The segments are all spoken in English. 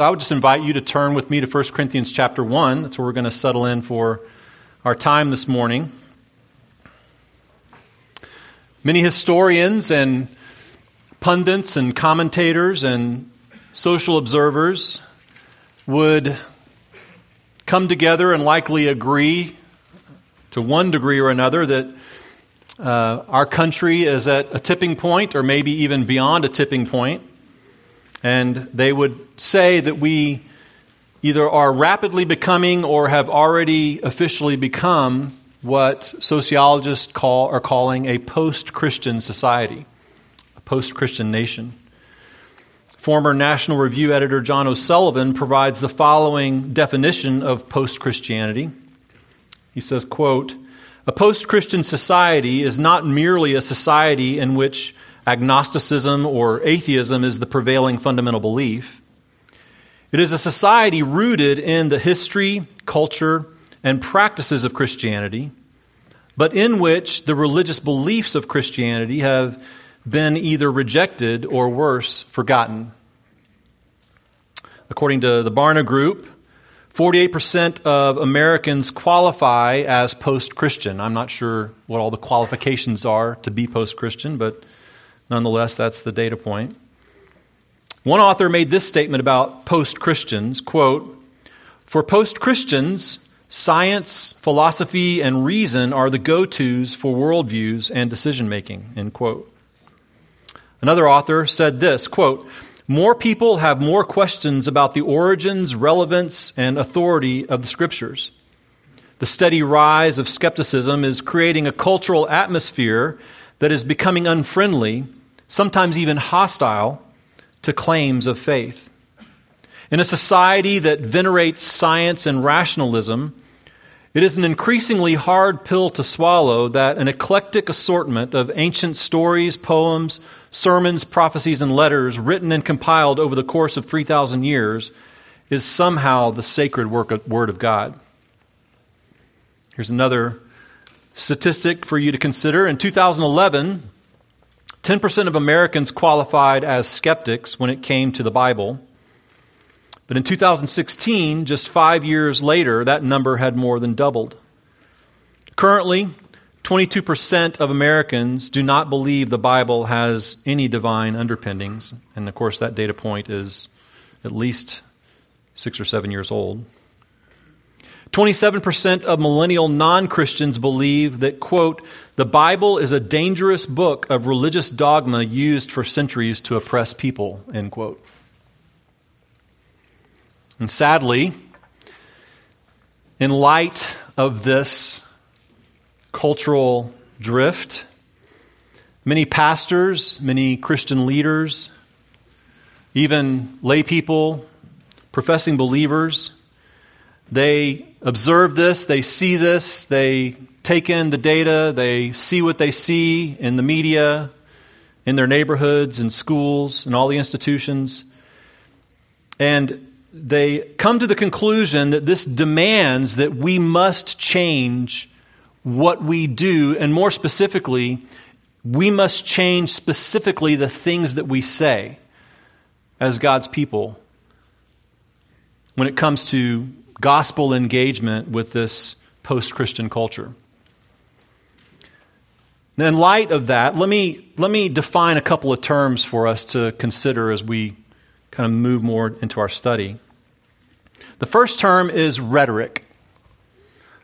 I would just invite you to turn with me to 1 Corinthians chapter 1. That's where we're going to settle in for our time this morning. Many historians and pundits and commentators and social observers would come together and likely agree to one degree or another that uh, our country is at a tipping point or maybe even beyond a tipping point and they would say that we either are rapidly becoming or have already officially become what sociologists call are calling a post-Christian society, a post-Christian nation. Former National Review editor John O'Sullivan provides the following definition of post-Christianity. He says, quote, "A post-Christian society is not merely a society in which agnosticism or atheism is the prevailing fundamental belief. It is a society rooted in the history, culture, and practices of Christianity, but in which the religious beliefs of Christianity have been either rejected or worse, forgotten. According to the Barna Group, 48% of Americans qualify as post Christian. I'm not sure what all the qualifications are to be post Christian, but Nonetheless, that's the data point. One author made this statement about post Christians quote, For post Christians, science, philosophy, and reason are the go tos for worldviews and decision making. End quote. Another author said this quote, More people have more questions about the origins, relevance, and authority of the scriptures. The steady rise of skepticism is creating a cultural atmosphere that is becoming unfriendly sometimes even hostile to claims of faith. In a society that venerates science and rationalism, it is an increasingly hard pill to swallow that an eclectic assortment of ancient stories, poems, sermons, prophecies, and letters written and compiled over the course of 3,000 years is somehow the sacred of, Word of God. Here's another statistic for you to consider. In 2011, 10% of Americans qualified as skeptics when it came to the Bible. But in 2016, just five years later, that number had more than doubled. Currently, 22% of Americans do not believe the Bible has any divine underpinnings. And of course, that data point is at least six or seven years old. 27% of millennial non Christians believe that, quote, the Bible is a dangerous book of religious dogma used for centuries to oppress people, end quote. And sadly, in light of this cultural drift, many pastors, many Christian leaders, even lay people, professing believers, they observe this, they see this, they take in the data, they see what they see in the media, in their neighborhoods in schools and all the institutions. And they come to the conclusion that this demands that we must change what we do, and more specifically, we must change specifically the things that we say as God's people when it comes to gospel engagement with this post Christian culture. In light of that, let me, let me define a couple of terms for us to consider as we kind of move more into our study. The first term is rhetoric.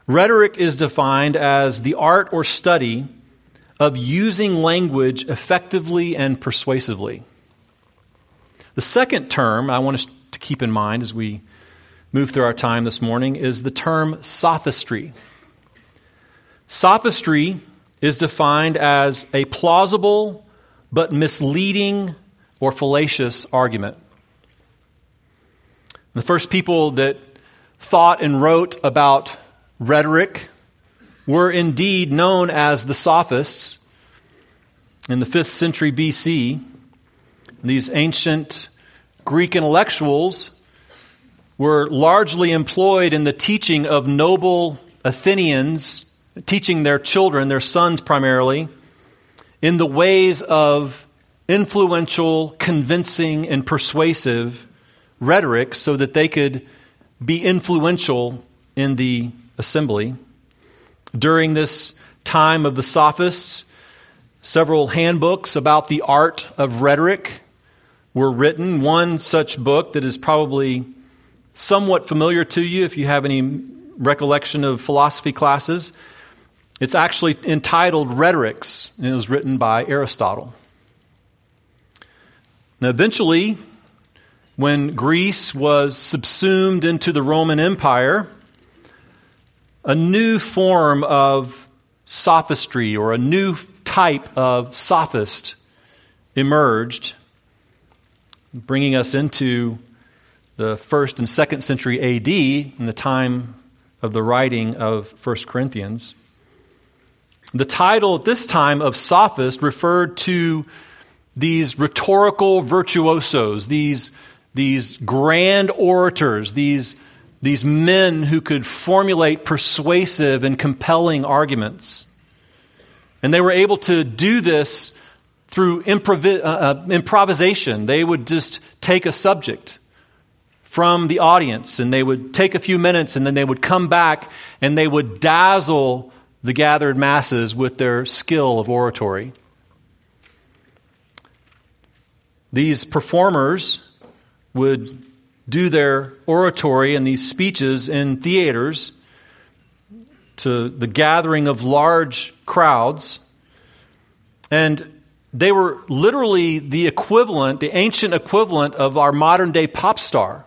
Rhetoric is defined as the art or study of using language effectively and persuasively. The second term I want us to keep in mind as we move through our time this morning is the term sophistry. Sophistry is defined as a plausible but misleading or fallacious argument. The first people that thought and wrote about rhetoric were indeed known as the sophists in the 5th century BC. These ancient Greek intellectuals were largely employed in the teaching of noble Athenians, teaching their children, their sons primarily, in the ways of influential, convincing, and persuasive rhetoric so that they could be influential in the assembly. During this time of the sophists, several handbooks about the art of rhetoric were written. One such book that is probably somewhat familiar to you if you have any recollection of philosophy classes. It's actually entitled Rhetorics, and it was written by Aristotle. Now, eventually, when Greece was subsumed into the Roman Empire, a new form of sophistry or a new type of sophist emerged, bringing us into the first and second century AD in the time of the writing of 1 Corinthians. The title at this time of sophist referred to these rhetorical virtuosos, these, these grand orators, these, these men who could formulate persuasive and compelling arguments. And they were able to do this through improvi- uh, uh, improvisation. They would just take a subject from the audience and they would take a few minutes and then they would come back and they would dazzle the gathered masses with their skill of oratory. These performers would do their oratory and these speeches in theaters to the gathering of large crowds. And they were literally the equivalent, the ancient equivalent of our modern day pop star.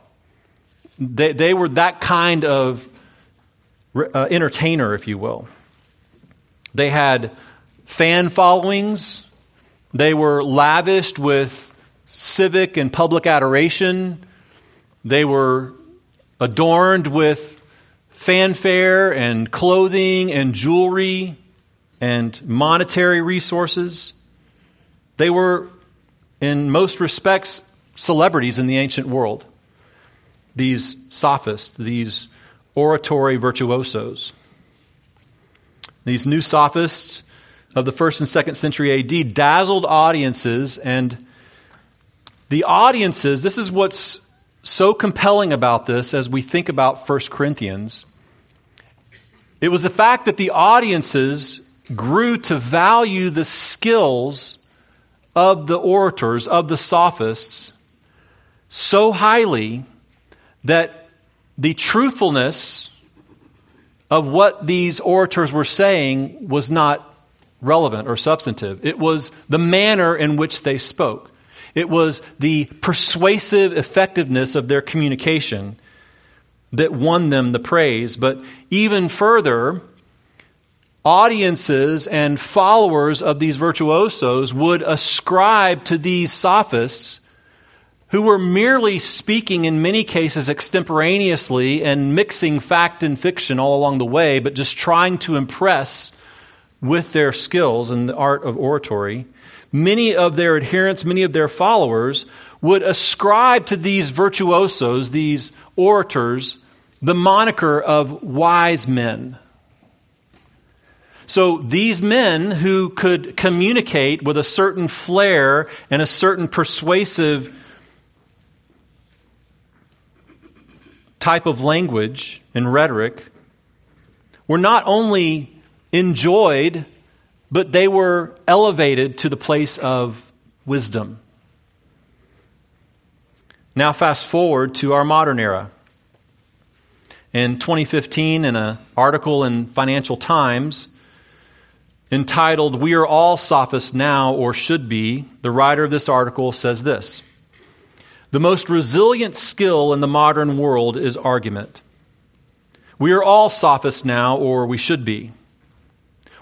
They, they were that kind of uh, entertainer, if you will. They had fan followings, they were lavished with civic and public adoration, they were adorned with fanfare and clothing and jewelry and monetary resources. They were, in most respects, celebrities in the ancient world these sophists, these oratory virtuosos. These new sophists of the first and second century AD dazzled audiences, and the audiences, this is what's so compelling about this as we think about 1 Corinthians. It was the fact that the audiences grew to value the skills of the orators, of the sophists, so highly that the truthfulness of what these orators were saying was not relevant or substantive. It was the manner in which they spoke, it was the persuasive effectiveness of their communication that won them the praise. But even further, audiences and followers of these virtuosos would ascribe to these sophists who were merely speaking in many cases extemporaneously and mixing fact and fiction all along the way, but just trying to impress with their skills in the art of oratory. Many of their adherents, many of their followers would ascribe to these virtuosos, these orators, the moniker of wise men. So these men who could communicate with a certain flair and a certain persuasive type of language and rhetoric were not only enjoyed, but they were elevated to the place of wisdom. Now, fast forward to our modern era. In 2015, in an article in Financial Times entitled, We Are All Sophists Now or Should Be, the writer of this article says this the most resilient skill in the modern world is argument. We are all sophists now, or we should be.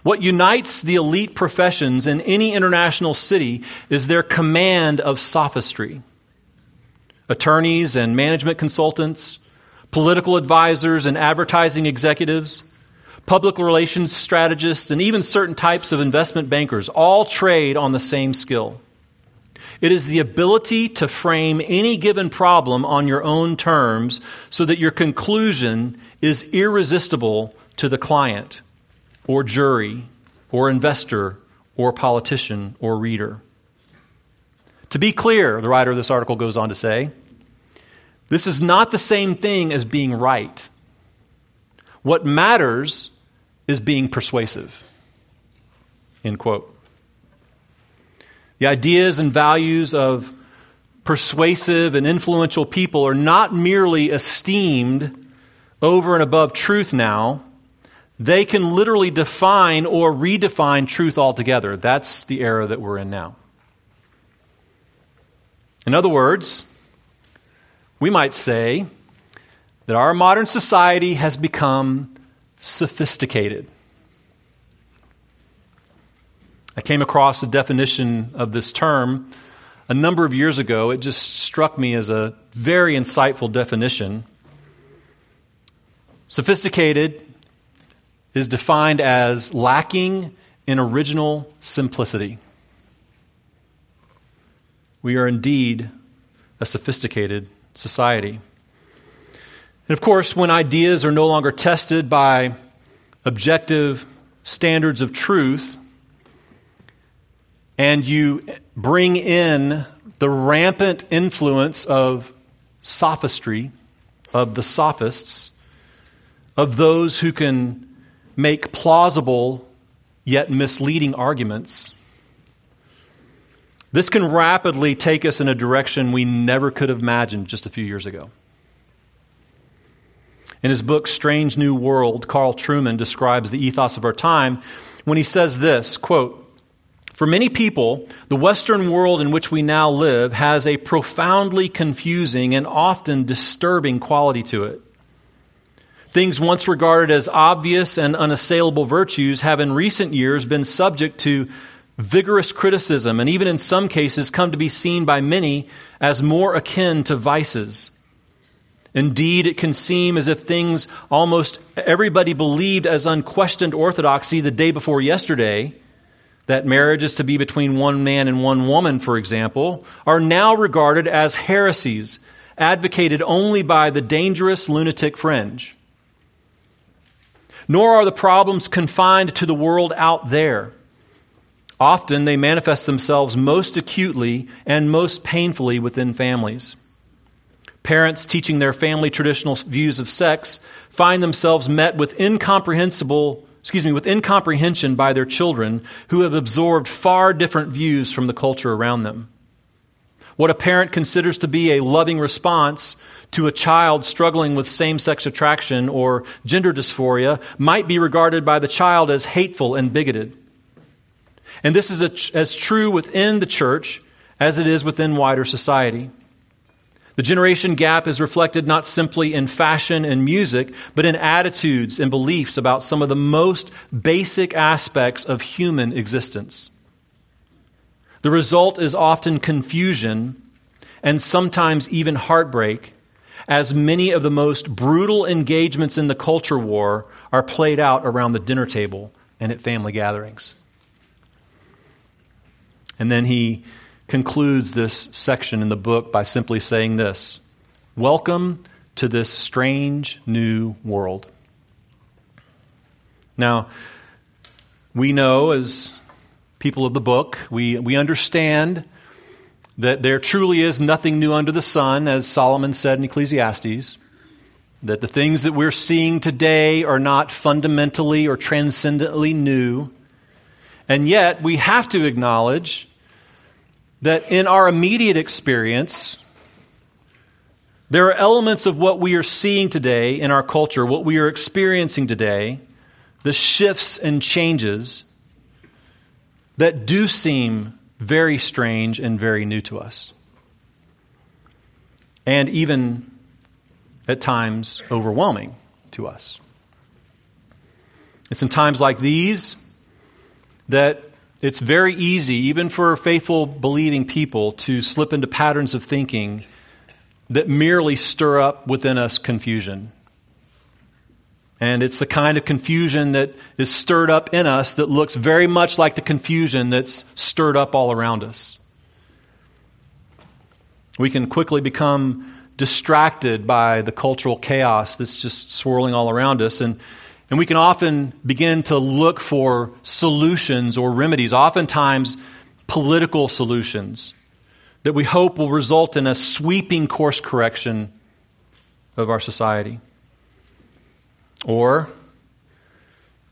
What unites the elite professions in any international city is their command of sophistry. Attorneys and management consultants, political advisors and advertising executives, public relations strategists, and even certain types of investment bankers all trade on the same skill. It is the ability to frame any given problem on your own terms so that your conclusion is irresistible to the client or jury or investor or politician or reader. To be clear, the writer of this article goes on to say, This is not the same thing as being right. What matters is being persuasive. End quote. The ideas and values of persuasive and influential people are not merely esteemed over and above truth now, they can literally define or redefine truth altogether. That's the era that we're in now. In other words, we might say that our modern society has become sophisticated. I came across a definition of this term a number of years ago. It just struck me as a very insightful definition. Sophisticated is defined as lacking in original simplicity. We are indeed a sophisticated society. And of course, when ideas are no longer tested by objective standards of truth, and you bring in the rampant influence of sophistry, of the sophists, of those who can make plausible yet misleading arguments, this can rapidly take us in a direction we never could have imagined just a few years ago. In his book, Strange New World, Carl Trueman describes the ethos of our time when he says this quote, For many people, the Western world in which we now live has a profoundly confusing and often disturbing quality to it. Things once regarded as obvious and unassailable virtues have in recent years been subject to vigorous criticism, and even in some cases come to be seen by many as more akin to vices. Indeed, it can seem as if things almost everybody believed as unquestioned orthodoxy the day before yesterday, that marriage is to be between one man and one woman, for example, are now regarded as heresies, advocated only by the dangerous lunatic fringe. Nor are the problems confined to the world out there. Often they manifest themselves most acutely and most painfully within families. Parents teaching their family traditional views of sex find themselves met with incomprehensible, excuse me, with incomprehension by their children who have absorbed far different views from the culture around them. What a parent considers to be a loving response to a child struggling with same sex attraction or gender dysphoria might be regarded by the child as hateful and bigoted. And this is as true within the church as it is within wider society. The generation gap is reflected not simply in fashion and music, but in attitudes and beliefs about some of the most basic aspects of human existence. The result is often confusion and sometimes even heartbreak, as many of the most brutal engagements in the culture war are played out around the dinner table and at family gatherings. And then he concludes this section in the book by simply saying this Welcome to this strange new world. Now, we know as people of the book, we, we understand that there truly is nothing new under the sun, as Solomon said in Ecclesiastes. That the things that we're seeing today are not fundamentally or transcendently new. And yet, we have to acknowledge that in our immediate experience, there are elements of what we are seeing today in our culture, what we are experiencing today, the shifts and changes that do seem very strange and very new to us. And even at times overwhelming to us. It's in times like these that it's very easy, even for faithful, believing people, to slip into patterns of thinking that merely stir up within us confusion. And it's the kind of confusion that is stirred up in us that looks very much like the confusion that's stirred up all around us. We can quickly become distracted by the cultural chaos that's just swirling all around us. And and we can often begin to look for solutions or remedies, oftentimes political solutions, that we hope will result in a sweeping course correction of our society. Or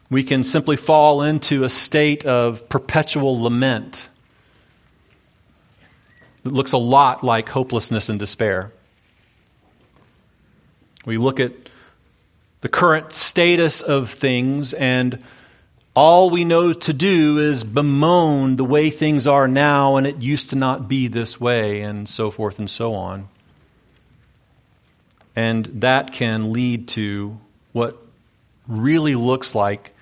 we can simply fall into a state of perpetual lament that looks a lot like hopelessness and despair. We look at the current status of things, and all we know to do is bemoan the way things are now, and it used to not be this way, and so forth and so on. And that can lead to what really looks like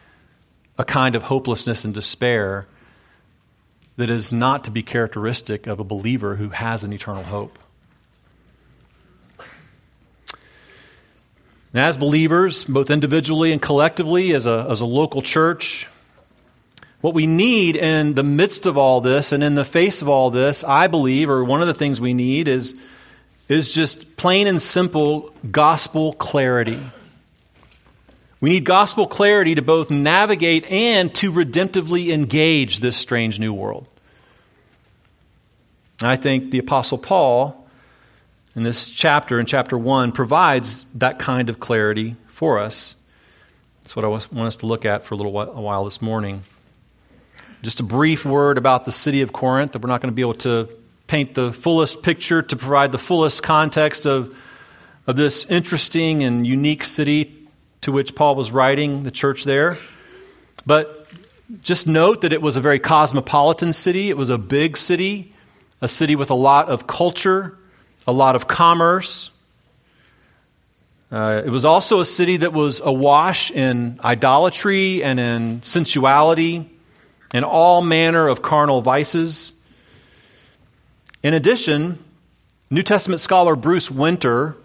a kind of hopelessness and despair that is not to be characteristic of a believer who has an eternal hope. And as believers, both individually and collectively, as a, as a local church, what we need in the midst of all this and in the face of all this, I believe, or one of the things we need is, is just plain and simple gospel clarity. We need gospel clarity to both navigate and to redemptively engage this strange new world. And I think the Apostle Paul, in this chapter, in chapter 1, provides that kind of clarity for us. That's what I want us to look at for a little while, a while this morning. Just a brief word about the city of Corinth, that we're not going to be able to paint the fullest picture to provide the fullest context of, of this interesting and unique city to which Paul was writing, the church there. But just note that it was a very cosmopolitan city, it was a big city, a city with a lot of culture, a lot of commerce. Uh, it was also a city that was awash in idolatry and in sensuality and all manner of carnal vices. In addition, New Testament scholar Bruce Winter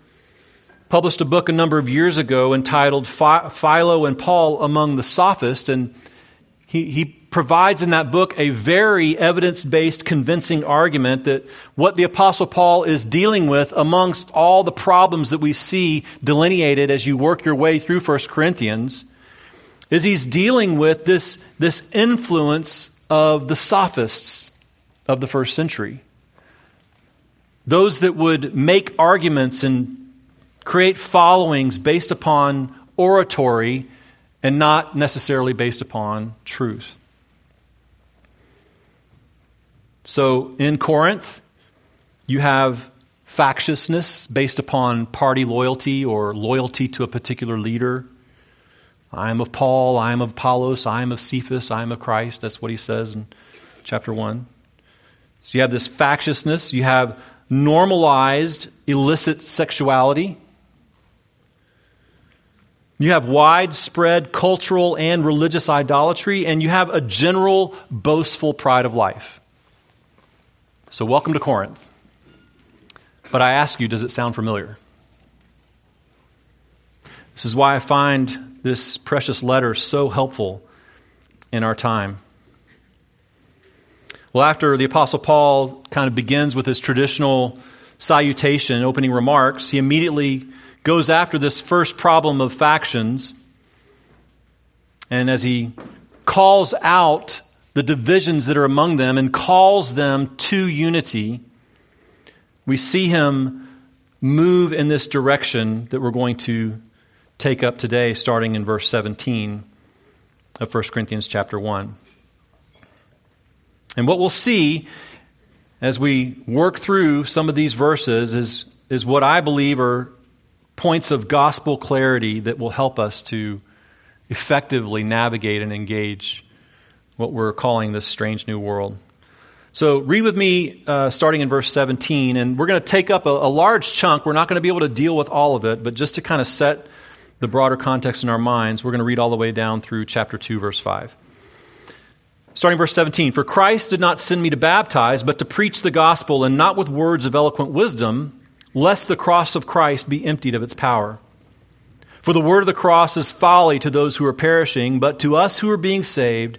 published a book a number of years ago entitled Philo and Paul Among the Sophists, and he, he provides in that book a very evidence based, convincing argument that what the Apostle Paul is dealing with amongst all the problems that we see delineated as you work your way through 1 Corinthians is he's dealing with this, this influence of the sophists of the first century. Those that would make arguments and create followings based upon oratory and not necessarily based upon truth. So in Corinth, you have factiousness based upon party loyalty or loyalty to a particular leader. I am of Paul, I am of Apollos, I am of Cephas, I am of Christ. That's what he says in chapter 1. So you have this factiousness, you have normalized illicit sexuality. You have widespread cultural and religious idolatry, and you have a general boastful pride of life. So, welcome to Corinth. But I ask you, does it sound familiar? This is why I find this precious letter so helpful in our time. Well, after the Apostle Paul kind of begins with his traditional salutation, opening remarks, he immediately goes after this first problem of factions. And as he calls out the divisions that are among them and calls them to unity, we see him move in this direction that we're going to take up today, starting in verse 17 of 1 Corinthians chapter 1. And what we'll see as we work through some of these verses is, is what I believe are points of gospel clarity that will help us to effectively navigate and engage what we're calling this strange new world. So, read with me uh, starting in verse 17, and we're going to take up a, a large chunk. We're not going to be able to deal with all of it, but just to kind of set the broader context in our minds, we're going to read all the way down through chapter 2, verse 5. Starting verse 17 For Christ did not send me to baptize, but to preach the gospel, and not with words of eloquent wisdom lest the cross of Christ be emptied of its power. For the word of the cross is folly to those who are perishing, but to us who are being saved,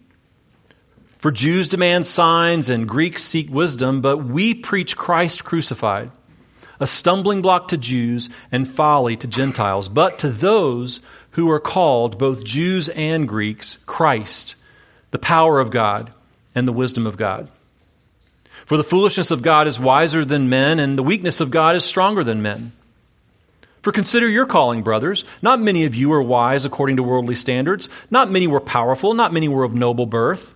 For Jews demand signs and Greeks seek wisdom, but we preach Christ crucified, a stumbling block to Jews and folly to Gentiles. But to those who are called, both Jews and Greeks, Christ, the power of God and the wisdom of God. For the foolishness of God is wiser than men, and the weakness of God is stronger than men. For consider your calling, brothers. Not many of you are wise according to worldly standards. Not many were powerful. Not many were of noble birth.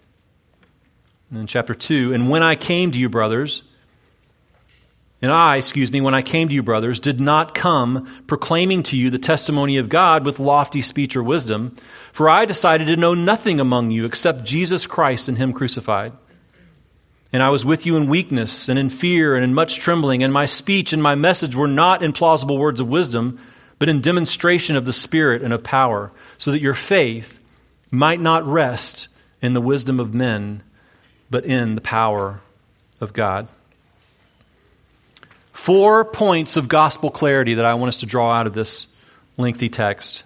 And in chapter 2, and when I came to you, brothers, and I, excuse me, when I came to you, brothers, did not come proclaiming to you the testimony of God with lofty speech or wisdom, for I decided to know nothing among you except Jesus Christ and Him crucified. And I was with you in weakness and in fear and in much trembling, and my speech and my message were not in plausible words of wisdom, but in demonstration of the Spirit and of power, so that your faith might not rest in the wisdom of men, but in the power of God. Four points of gospel clarity that I want us to draw out of this lengthy text.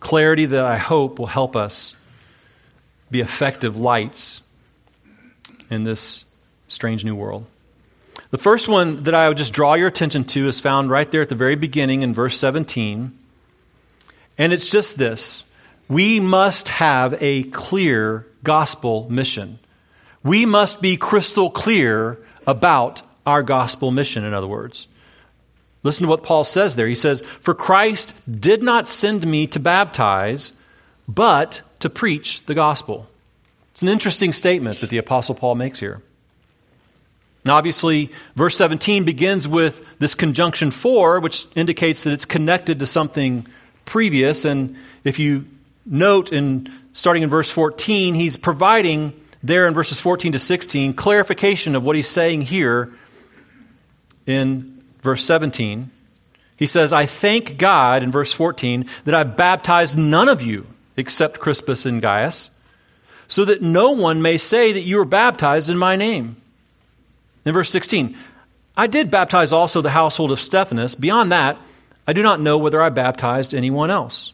Clarity that I hope will help us be effective lights in this strange new world. The first one that I would just draw your attention to is found right there at the very beginning in verse 17. And it's just this we must have a clear gospel mission. We must be crystal clear about our gospel mission, in other words. Listen to what Paul says there. He says, For Christ did not send me to baptize, but to preach the gospel. It's an interesting statement that the Apostle Paul makes here. Now, obviously, verse 17 begins with this conjunction for, which indicates that it's connected to something previous. And if you note in starting in verse 14, he's providing there in verses 14 to 16 clarification of what he's saying here in verse 17. He says, I thank God, in verse 14, that I baptized none of you except Crispus and Gaius, so that no one may say that you were baptized in my name. In verse 16, I did baptize also the household of Stephanas. Beyond that, I do not know whether I baptized anyone else.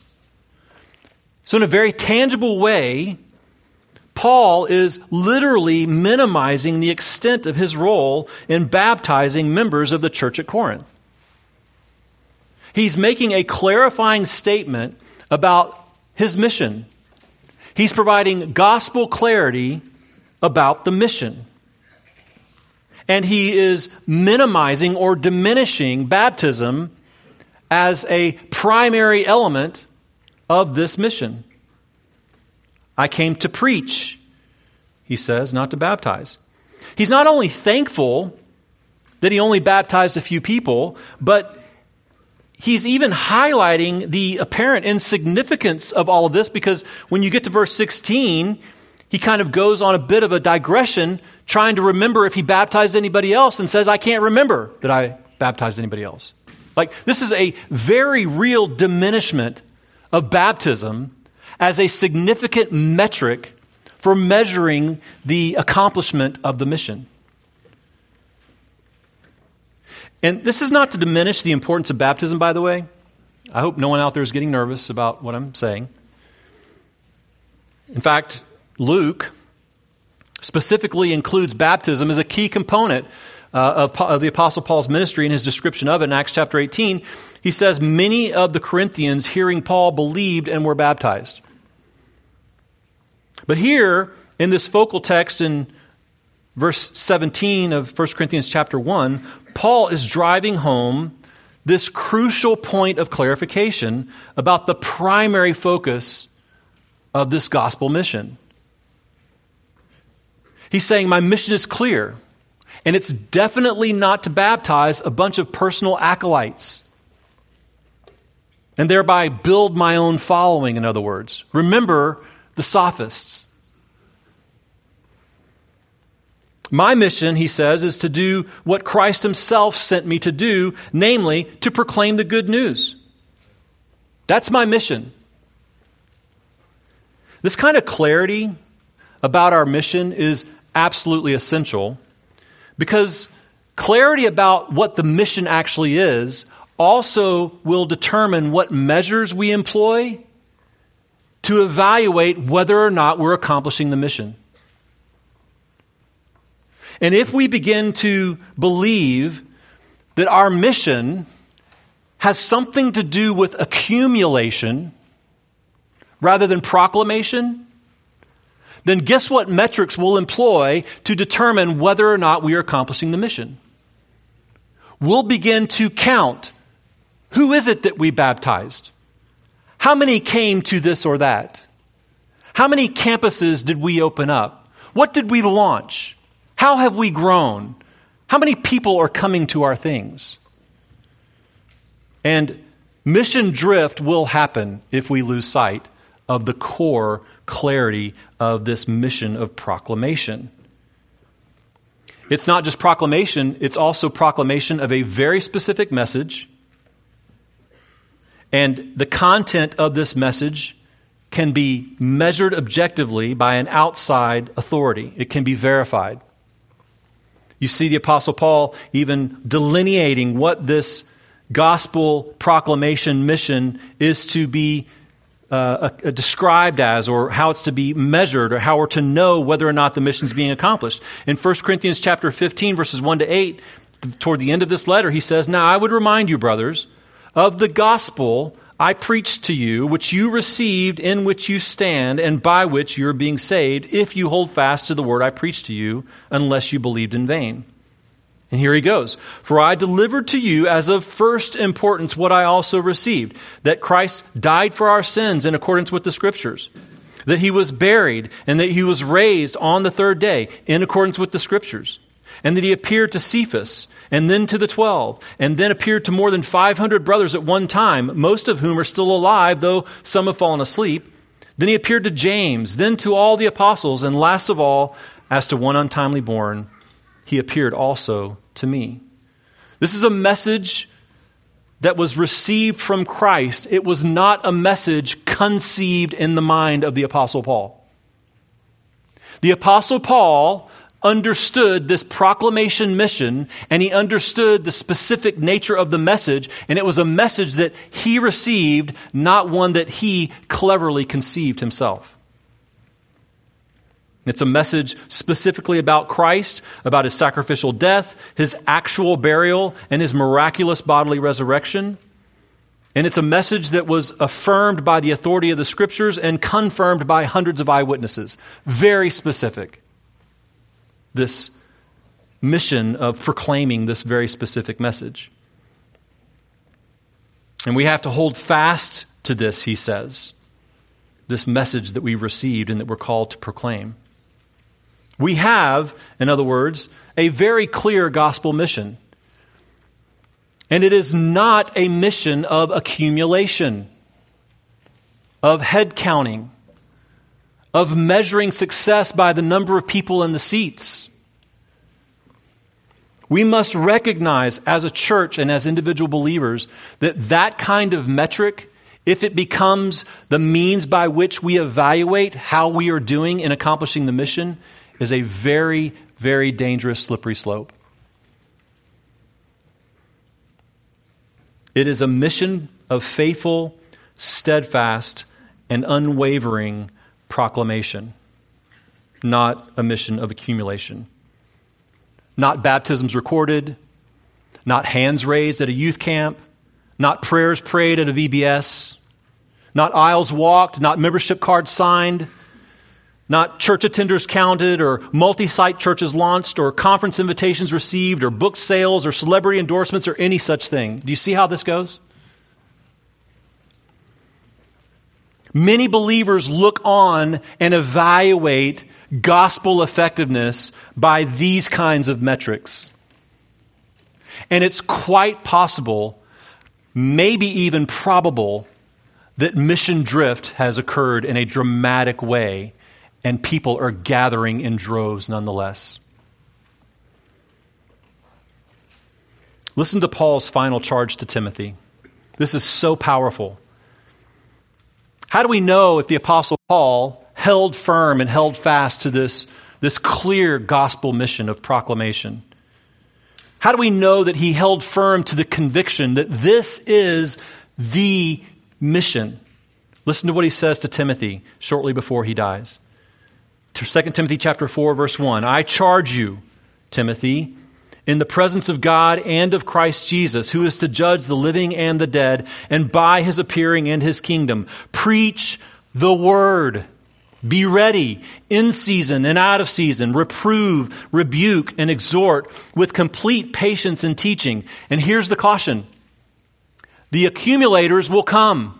So, in a very tangible way, Paul is literally minimizing the extent of his role in baptizing members of the church at Corinth. He's making a clarifying statement about his mission. He's providing gospel clarity about the mission. And he is minimizing or diminishing baptism as a primary element of this mission. I came to preach, he says, not to baptize. He's not only thankful that he only baptized a few people, but he's even highlighting the apparent insignificance of all of this because when you get to verse 16, he kind of goes on a bit of a digression trying to remember if he baptized anybody else and says, I can't remember that I baptized anybody else. Like, this is a very real diminishment of baptism as a significant metric for measuring the accomplishment of the mission. And this is not to diminish the importance of baptism, by the way. I hope no one out there is getting nervous about what I'm saying. In fact, Luke specifically includes baptism as a key component uh, of, of the Apostle Paul's ministry and his description of it in Acts chapter 18. He says, Many of the Corinthians, hearing Paul, believed and were baptized. But here, in this focal text in verse 17 of 1 Corinthians chapter 1, Paul is driving home this crucial point of clarification about the primary focus of this gospel mission. He's saying, My mission is clear. And it's definitely not to baptize a bunch of personal acolytes and thereby build my own following, in other words. Remember the sophists. My mission, he says, is to do what Christ himself sent me to do, namely, to proclaim the good news. That's my mission. This kind of clarity about our mission is absolutely essential because clarity about what the mission actually is also will determine what measures we employ to evaluate whether or not we're accomplishing the mission. And if we begin to believe that our mission has something to do with accumulation rather than proclamation, then guess what metrics we'll employ to determine whether or not we are accomplishing the mission? We'll begin to count who is it that we baptized? How many came to this or that? How many campuses did we open up? What did we launch? How have we grown? How many people are coming to our things? And mission drift will happen if we lose sight of the core clarity of this mission of proclamation. It's not just proclamation, it's also proclamation of a very specific message. And the content of this message can be measured objectively by an outside authority, it can be verified. You see the Apostle Paul even delineating what this gospel proclamation mission is to be uh, uh, described as, or how it's to be measured, or how we're to know whether or not the mission is being accomplished. In 1 Corinthians chapter 15, verses 1 to 8, toward the end of this letter, he says, Now I would remind you, brothers, of the gospel I preached to you, which you received, in which you stand, and by which you are being saved, if you hold fast to the word I preached to you, unless you believed in vain. And here he goes. For I delivered to you as of first importance what I also received that Christ died for our sins in accordance with the Scriptures, that he was buried, and that he was raised on the third day in accordance with the Scriptures, and that he appeared to Cephas and then to the 12, and then appeared to more than 500 brothers at one time, most of whom are still alive, though some have fallen asleep. Then he appeared to James, then to all the apostles, and last of all, as to one untimely born, he appeared also to me. This is a message that was received from Christ. It was not a message conceived in the mind of the Apostle Paul. The Apostle Paul understood this proclamation mission and he understood the specific nature of the message, and it was a message that he received, not one that he cleverly conceived himself. It's a message specifically about Christ, about his sacrificial death, his actual burial, and his miraculous bodily resurrection. And it's a message that was affirmed by the authority of the scriptures and confirmed by hundreds of eyewitnesses. Very specific this mission of proclaiming this very specific message. And we have to hold fast to this, he says, this message that we received and that we're called to proclaim. We have, in other words, a very clear gospel mission. And it is not a mission of accumulation, of head counting, of measuring success by the number of people in the seats. We must recognize as a church and as individual believers that that kind of metric, if it becomes the means by which we evaluate how we are doing in accomplishing the mission, is a very, very dangerous slippery slope. It is a mission of faithful, steadfast, and unwavering proclamation, not a mission of accumulation. Not baptisms recorded, not hands raised at a youth camp, not prayers prayed at a VBS, not aisles walked, not membership cards signed, not church attenders counted, or multi site churches launched, or conference invitations received, or book sales, or celebrity endorsements, or any such thing. Do you see how this goes? Many believers look on and evaluate gospel effectiveness by these kinds of metrics. And it's quite possible, maybe even probable, that mission drift has occurred in a dramatic way and people are gathering in droves nonetheless. Listen to Paul's final charge to Timothy. This is so powerful. How do we know if the Apostle Paul held firm and held fast to this, this clear gospel mission of proclamation? How do we know that he held firm to the conviction that this is the mission? Listen to what he says to Timothy shortly before he dies. 2 Timothy chapter 4 verse 1. I charge you, Timothy, in the presence of God and of Christ Jesus, who is to judge the living and the dead, and by his appearing and his kingdom. Preach the word. Be ready in season and out of season. Reprove, rebuke, and exhort with complete patience and teaching. And here's the caution the accumulators will come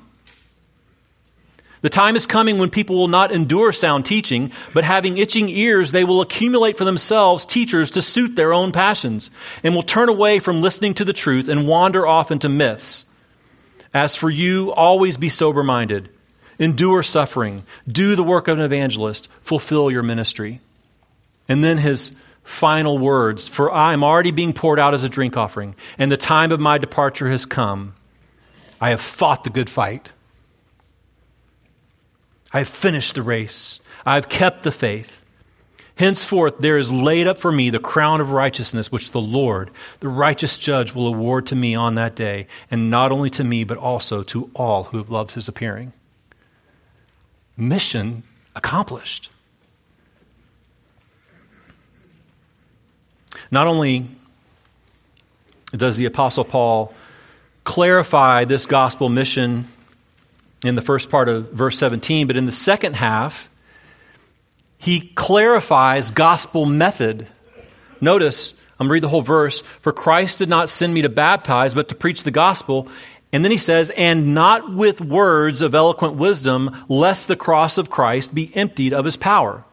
the time is coming when people will not endure sound teaching, but having itching ears, they will accumulate for themselves teachers to suit their own passions, and will turn away from listening to the truth and wander off into myths. As for you, always be sober minded, endure suffering, do the work of an evangelist, fulfill your ministry. And then his final words For I am already being poured out as a drink offering, and the time of my departure has come. I have fought the good fight. I have finished the race. I have kept the faith. Henceforth, there is laid up for me the crown of righteousness, which the Lord, the righteous judge, will award to me on that day, and not only to me, but also to all who have loved his appearing. Mission accomplished. Not only does the Apostle Paul clarify this gospel mission in the first part of verse 17, but in the second half, he clarifies gospel method. Notice, I'm going to read the whole verse. For Christ did not send me to baptize, but to preach the gospel. And then he says, and not with words of eloquent wisdom, lest the cross of Christ be emptied of his power.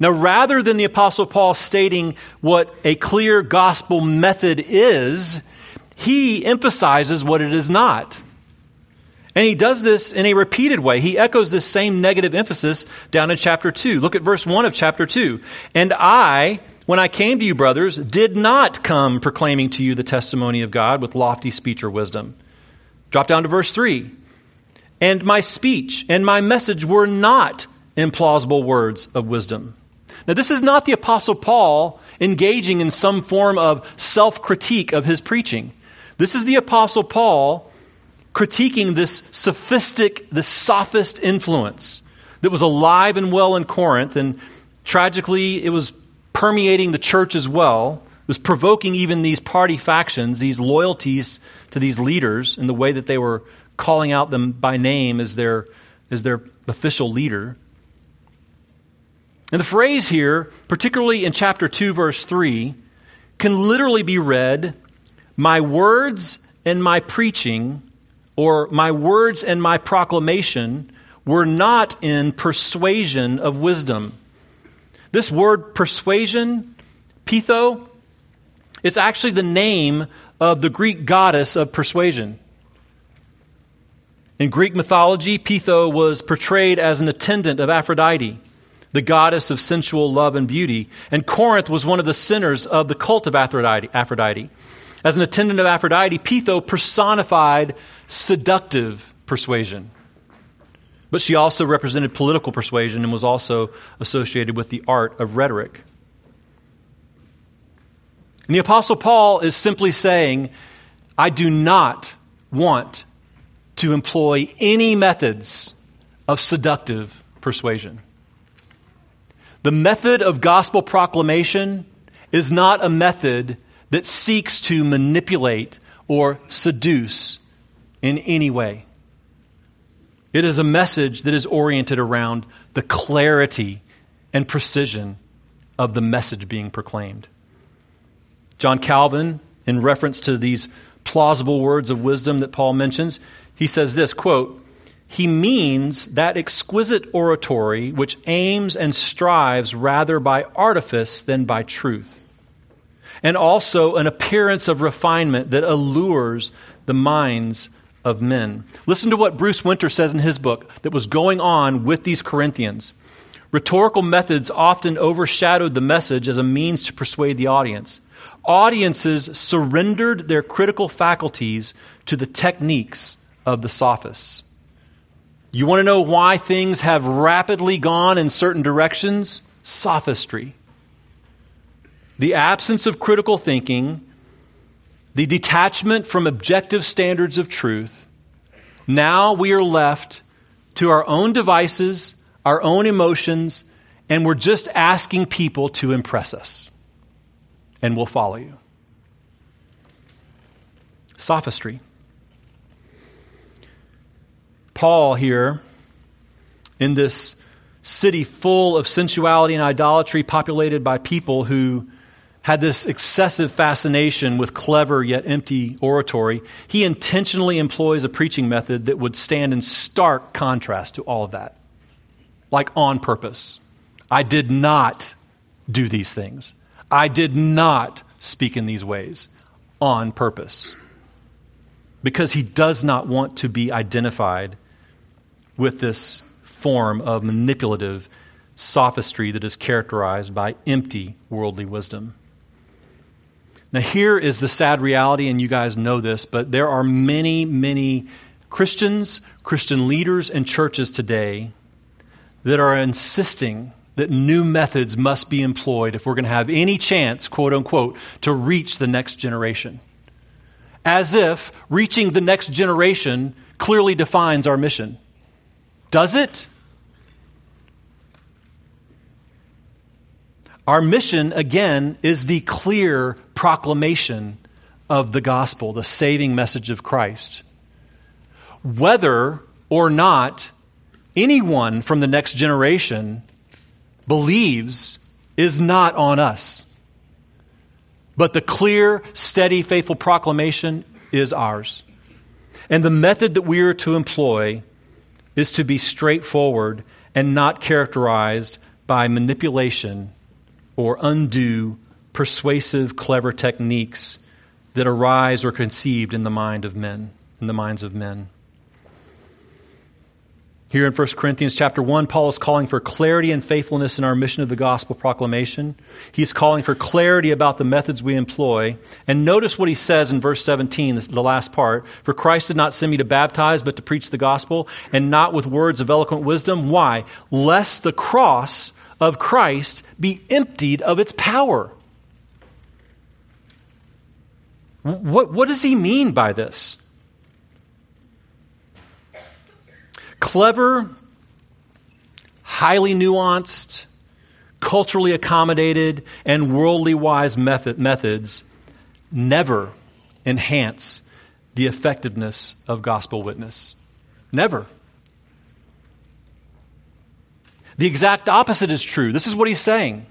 Now, rather than the Apostle Paul stating what a clear gospel method is, he emphasizes what it is not. And he does this in a repeated way. He echoes this same negative emphasis down in chapter 2. Look at verse 1 of chapter 2. And I, when I came to you, brothers, did not come proclaiming to you the testimony of God with lofty speech or wisdom. Drop down to verse 3. And my speech and my message were not implausible words of wisdom. Now, this is not the Apostle Paul engaging in some form of self critique of his preaching. This is the Apostle Paul critiquing this sophistic, this sophist influence that was alive and well in Corinth, and tragically, it was permeating the church as well. It was provoking even these party factions, these loyalties to these leaders, in the way that they were calling out them by name as their, as their official leader. And the phrase here, particularly in chapter 2, verse 3, can literally be read My words and my preaching or my words and my proclamation were not in persuasion of wisdom. This word persuasion, peitho, it's actually the name of the Greek goddess of persuasion. In Greek mythology, Peitho was portrayed as an attendant of Aphrodite, the goddess of sensual love and beauty. And Corinth was one of the centers of the cult of Aphrodite. As an attendant of Aphrodite, Peitho personified seductive persuasion. But she also represented political persuasion and was also associated with the art of rhetoric. And the Apostle Paul is simply saying, I do not want to employ any methods of seductive persuasion. The method of gospel proclamation is not a method that seeks to manipulate or seduce in any way. It is a message that is oriented around the clarity and precision of the message being proclaimed. John Calvin, in reference to these plausible words of wisdom that Paul mentions, he says this quote, he means that exquisite oratory which aims and strives rather by artifice than by truth, and also an appearance of refinement that allures the minds of men. Listen to what Bruce Winter says in his book that was going on with these Corinthians. Rhetorical methods often overshadowed the message as a means to persuade the audience. Audiences surrendered their critical faculties to the techniques of the sophists. You want to know why things have rapidly gone in certain directions? Sophistry. The absence of critical thinking, the detachment from objective standards of truth. Now we are left to our own devices, our own emotions, and we're just asking people to impress us. And we'll follow you. Sophistry. Paul here in this city full of sensuality and idolatry, populated by people who had this excessive fascination with clever yet empty oratory, he intentionally employs a preaching method that would stand in stark contrast to all of that. Like on purpose. I did not do these things. I did not speak in these ways on purpose. Because he does not want to be identified with this form of manipulative sophistry that is characterized by empty worldly wisdom. Now, here is the sad reality, and you guys know this, but there are many, many Christians, Christian leaders, and churches today that are insisting that new methods must be employed if we're going to have any chance, quote unquote, to reach the next generation. As if reaching the next generation clearly defines our mission. Does it? Our mission, again, is the clear proclamation of the gospel, the saving message of Christ. Whether or not anyone from the next generation believes is not on us. But the clear, steady, faithful proclamation is ours. And the method that we are to employ is to be straightforward and not characterized by manipulation or undue, persuasive, clever techniques that arise or conceived in the mind of men, in the minds of men. Here in 1 Corinthians chapter 1, Paul is calling for clarity and faithfulness in our mission of the gospel proclamation. He's calling for clarity about the methods we employ. And notice what he says in verse 17, the last part. For Christ did not send me to baptize, but to preach the gospel, and not with words of eloquent wisdom. Why? Lest the cross of Christ be emptied of its power. What, what does he mean by this? clever, highly nuanced, culturally accommodated, and worldly wise method, methods never enhance the effectiveness of gospel witness. Never. The exact opposite is true. This is what he's saying.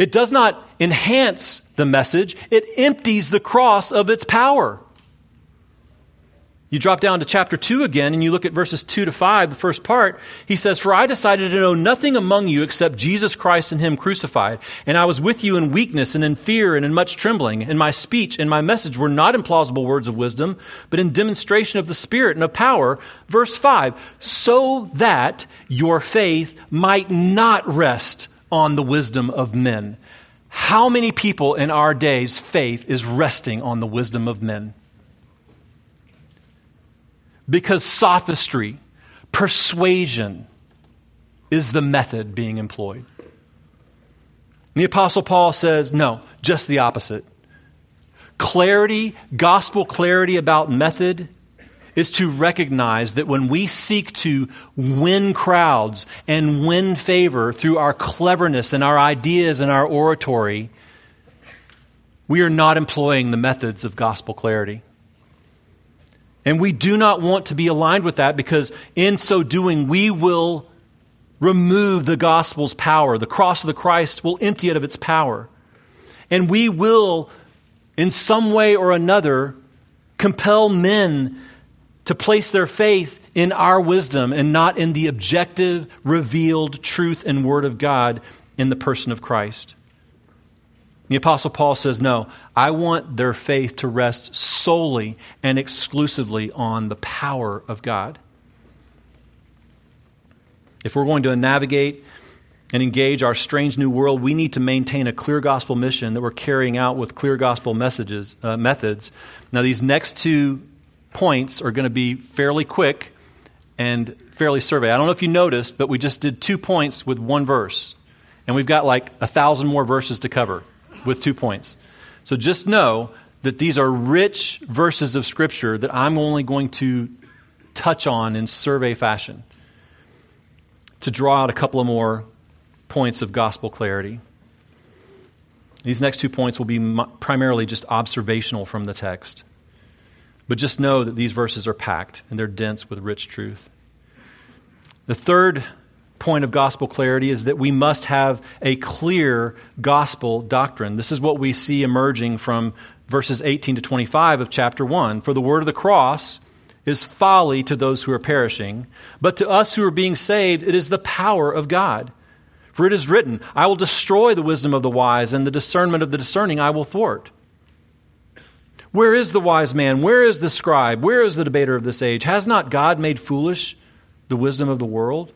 It does not enhance the message, it empties the cross of its power. You drop down to chapter 2 again and you look at verses 2 to 5, the first part. He says, For I decided to know nothing among you except Jesus Christ and Him crucified. And I was with you in weakness and in fear and in much trembling. And my speech and my message were not in plausible words of wisdom, but in demonstration of the Spirit and of power. Verse 5 So that your faith might not rest on the wisdom of men. How many people in our days' faith is resting on the wisdom of men? because sophistry, persuasion is the method being employed. The Apostle Paul says, no, just the opposite. Clarity, gospel clarity about method, is to recognize that when we seek to win crowds and win favor through our cleverness and our ideas and our oratory, we are not employing the methods of gospel clarity. And we do not want to be aligned with that because in so doing, we will remove the gospel's power. The cross of the Christ will empty it of its power. And we will, in some way or another, compel men to place their faith in our wisdom and not in the objective, revealed truth and word of God in the person of Christ. The Apostle Paul says, No, I want their faith to rest solely and exclusively on the power of God. If we're going to navigate and engage our strange new world, we need to maintain a clear gospel mission that we're carrying out with clear gospel messages, uh, methods. Now, these next two points are going to be fairly quick and fairly survey. I don't know if you noticed, but we just did two points with one verse. And we've got like a thousand more verses to cover with two points. So just know that these are rich verses of Scripture that I'm only going to touch on in survey fashion to draw out a couple of more points of gospel clarity. These next two points will be primarily just observational from the text. But just know that these verses are packed and they're dense with rich truth. The third point of gospel clarity is that we must have a clear gospel doctrine. This is what we see emerging from verses 18 to 25 of chapter 1. For the word of the cross is folly to those who are perishing, but to us who are being saved, it is the power of God. For it is written, I will destroy the wisdom of the wise, and the discernment of the discerning I will thwart. Where is the wise man? Where is the scribe? Where is the debater of this age? Has not God made foolish the wisdom of the world?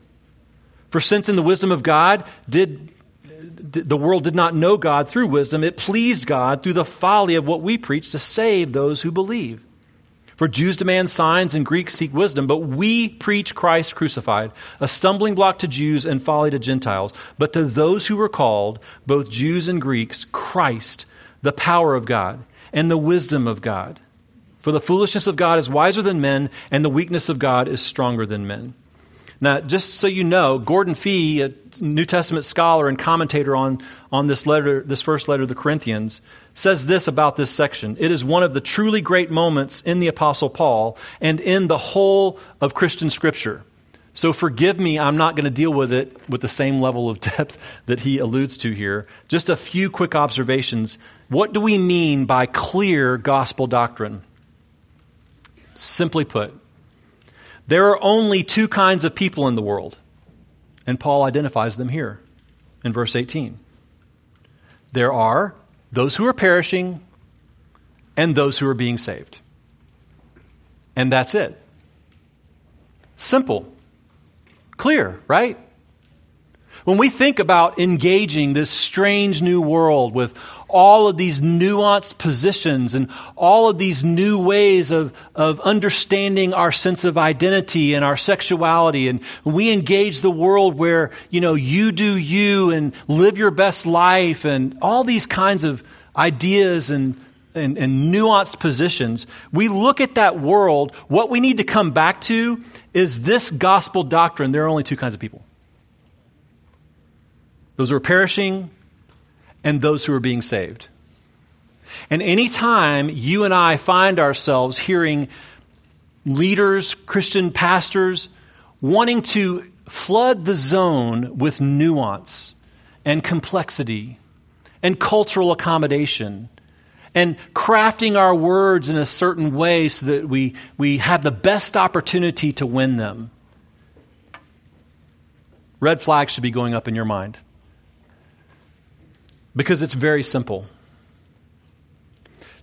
For since in the wisdom of God did the world did not know God through wisdom, it pleased God through the folly of what we preach to save those who believe. For Jews demand signs and Greeks seek wisdom, but we preach Christ crucified, a stumbling block to Jews and folly to Gentiles. But to those who were called, both Jews and Greeks, Christ, the power of God and the wisdom of God. For the foolishness of God is wiser than men, and the weakness of God is stronger than men. Now, just so you know, Gordon Fee, a New Testament scholar and commentator on, on this letter, this first letter to the Corinthians, says this about this section. It is one of the truly great moments in the Apostle Paul and in the whole of Christian Scripture. So forgive me, I'm not going to deal with it with the same level of depth that he alludes to here. Just a few quick observations. What do we mean by clear gospel doctrine? Simply put, there are only two kinds of people in the world, and Paul identifies them here in verse 18. There are those who are perishing and those who are being saved. And that's it. Simple. Clear, right? When we think about engaging this strange new world with all of these nuanced positions and all of these new ways of, of understanding our sense of identity and our sexuality, and we engage the world where, you know, you do you and live your best life and all these kinds of ideas and and, and, nuanced positions, we look at that world, what we need to come back to is this gospel doctrine. There are only two kinds of people those who are perishing and those who are being saved. And anytime you and I find ourselves hearing leaders, Christian pastors, wanting to flood the zone with nuance and complexity and cultural accommodation and crafting our words in a certain way so that we, we have the best opportunity to win them, red flags should be going up in your mind. Because it's very simple.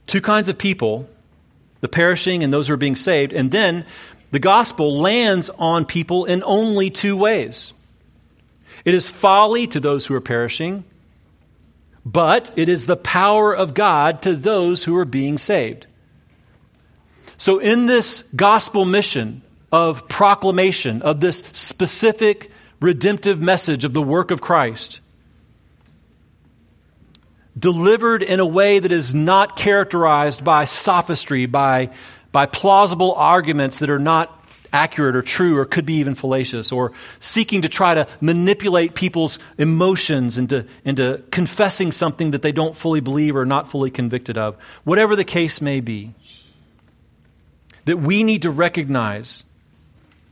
Two kinds of people the perishing and those who are being saved, and then the gospel lands on people in only two ways. It is folly to those who are perishing, but it is the power of God to those who are being saved. So, in this gospel mission of proclamation of this specific redemptive message of the work of Christ, delivered in a way that is not characterized by sophistry, by, by plausible arguments that are not accurate or true or could be even fallacious, or seeking to try to manipulate people's emotions into, into confessing something that they don't fully believe or not fully convicted of. Whatever the case may be, that we need to recognize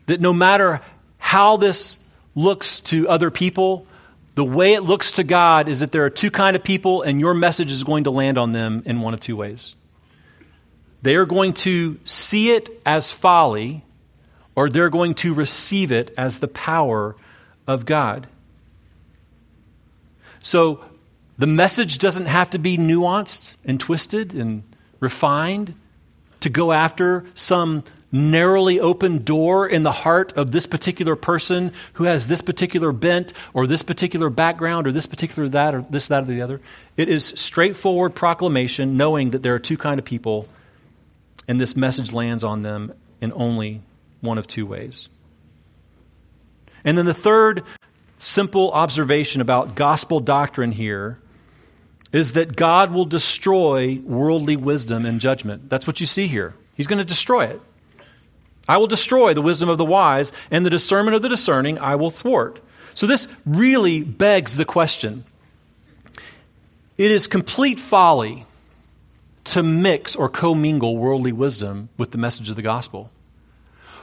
that no matter how this looks to other people, the way it looks to God is that there are two kind of people and your message is going to land on them in one of two ways. They are going to see it as folly, or they're going to receive it as the power of God. So the message doesn't have to be nuanced and twisted and refined to go after some narrowly open door in the heart of this particular person who has this particular bent or this particular background or this particular that or this, that, or the other. It is straightforward proclamation, knowing that there are two kind of people, and this message lands on them in only one of two ways. And then the third simple observation about gospel doctrine here is that God will destroy worldly wisdom and judgment. That's what you see here. He's going to destroy it. I will destroy the wisdom of the wise, and the discernment of the discerning I will thwart. So this really begs the question. It is complete folly to mix or commingle worldly wisdom with the message of the gospel.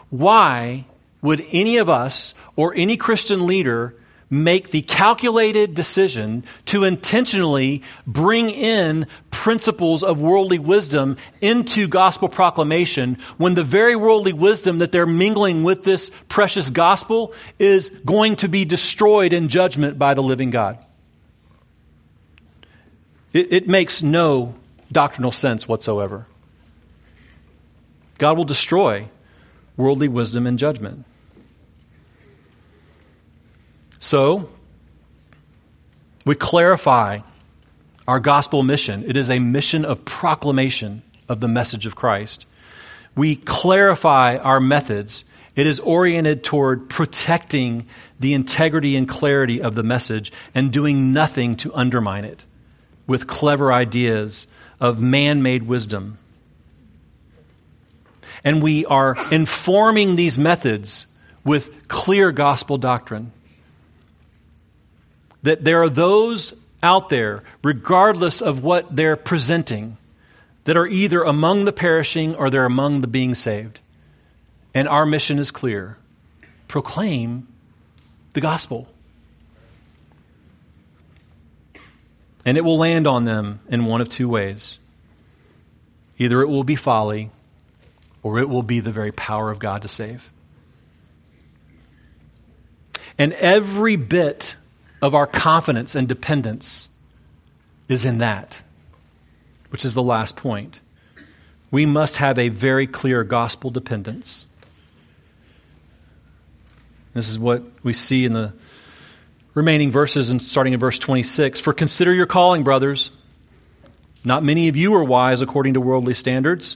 Why would any of us or any Christian leader make the calculated decision to intentionally bring in principles of worldly wisdom into gospel proclamation when the very worldly wisdom that they're mingling with this precious gospel is going to be destroyed in judgment by the living God. It, it makes no doctrinal sense whatsoever. God will destroy worldly wisdom and judgment. So, we clarify our gospel mission. It is a mission of proclamation of the message of Christ. We clarify our methods. It is oriented toward protecting the integrity and clarity of the message and doing nothing to undermine it with clever ideas of man made wisdom. And we are informing these methods with clear gospel doctrine that there are those out there, regardless of what they're presenting, that are either among the perishing or they're among the being saved. And our mission is clear proclaim the gospel. And it will land on them in one of two ways either it will be folly or it will be the very power of God to save. And every bit of our confidence and dependence is in that, which is the last point. We must have a very clear gospel dependence. This is what we see in the remaining verses and starting in verse 26. For consider your calling, brothers. Not many of you are wise according to worldly standards.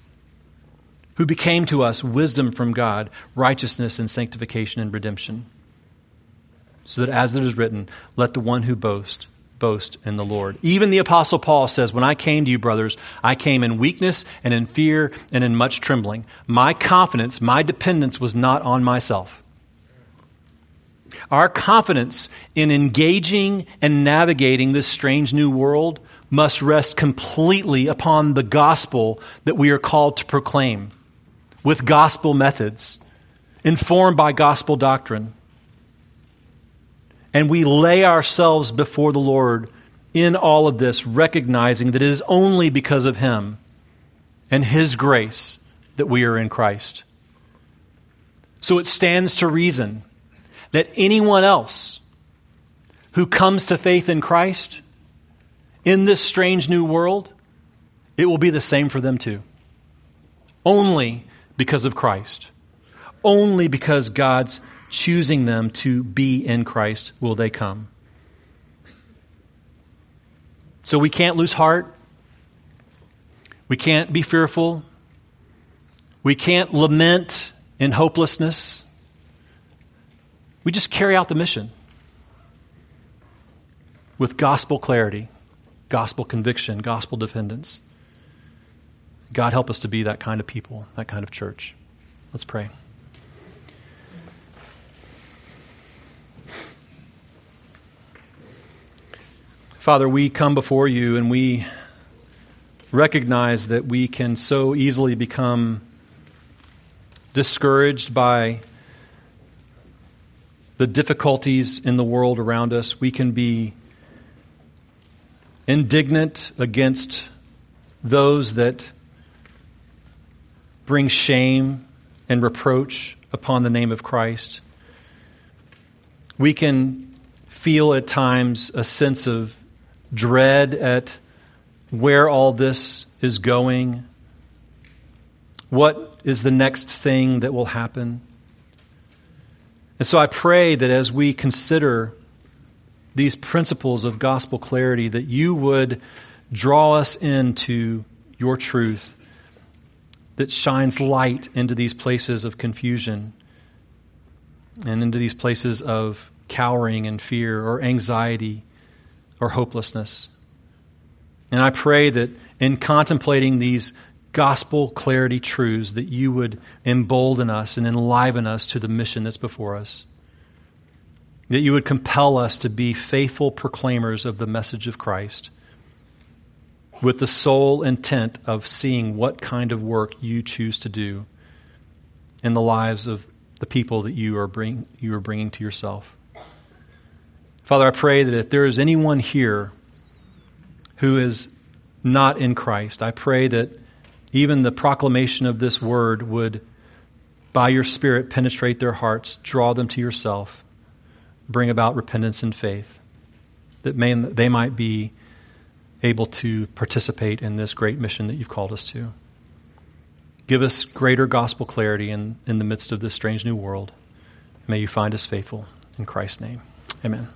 who became to us wisdom from God, righteousness and sanctification and redemption. So that as it is written, let the one who boasts boast in the Lord. Even the Apostle Paul says, When I came to you, brothers, I came in weakness and in fear and in much trembling. My confidence, my dependence was not on myself. Our confidence in engaging and navigating this strange new world must rest completely upon the gospel that we are called to proclaim with gospel methods, informed by gospel doctrine and we lay ourselves before the Lord in all of this, recognizing that it is only because of Him and His grace that we are in Christ. So it stands to reason that anyone else who comes to faith in Christ in this strange new world, it will be the same for them too. Only because of Christ. Only because God's choosing them to be in Christ will they come. So we can't lose heart. We can't be fearful. We can't lament in hopelessness. We just carry out the mission with gospel clarity, gospel conviction, gospel dependence. God, help us to be that kind of people, that kind of church. Let's pray. Father, we come before you and we recognize that we can so easily become discouraged by the difficulties in the world around us. We can be indignant against those that bring shame and reproach upon the name of Christ. We can feel at times a sense of dread at where all this is going. What is the next thing that will happen? And so I pray that as we consider these principles of gospel clarity, that you would draw us into your truth that shines light into these places of confusion and into these places of cowering and fear or anxiety or hopelessness. And I pray that in contemplating these gospel clarity truths that you would embolden us and enliven us to the mission that's before us. That you would compel us to be faithful proclaimers of the message of Christ with the sole intent of seeing what kind of work you choose to do in the lives of the people that you are, bring, you are bringing to yourself. Father, I pray that if there is anyone here who is not in Christ, I pray that even the proclamation of this word would, by your Spirit, penetrate their hearts, draw them to yourself, bring about repentance and faith, that may, they might be able to participate in this great mission that you've called us to. Give us greater gospel clarity in, in the midst of this strange new world. May you find us faithful. In Christ's name, amen.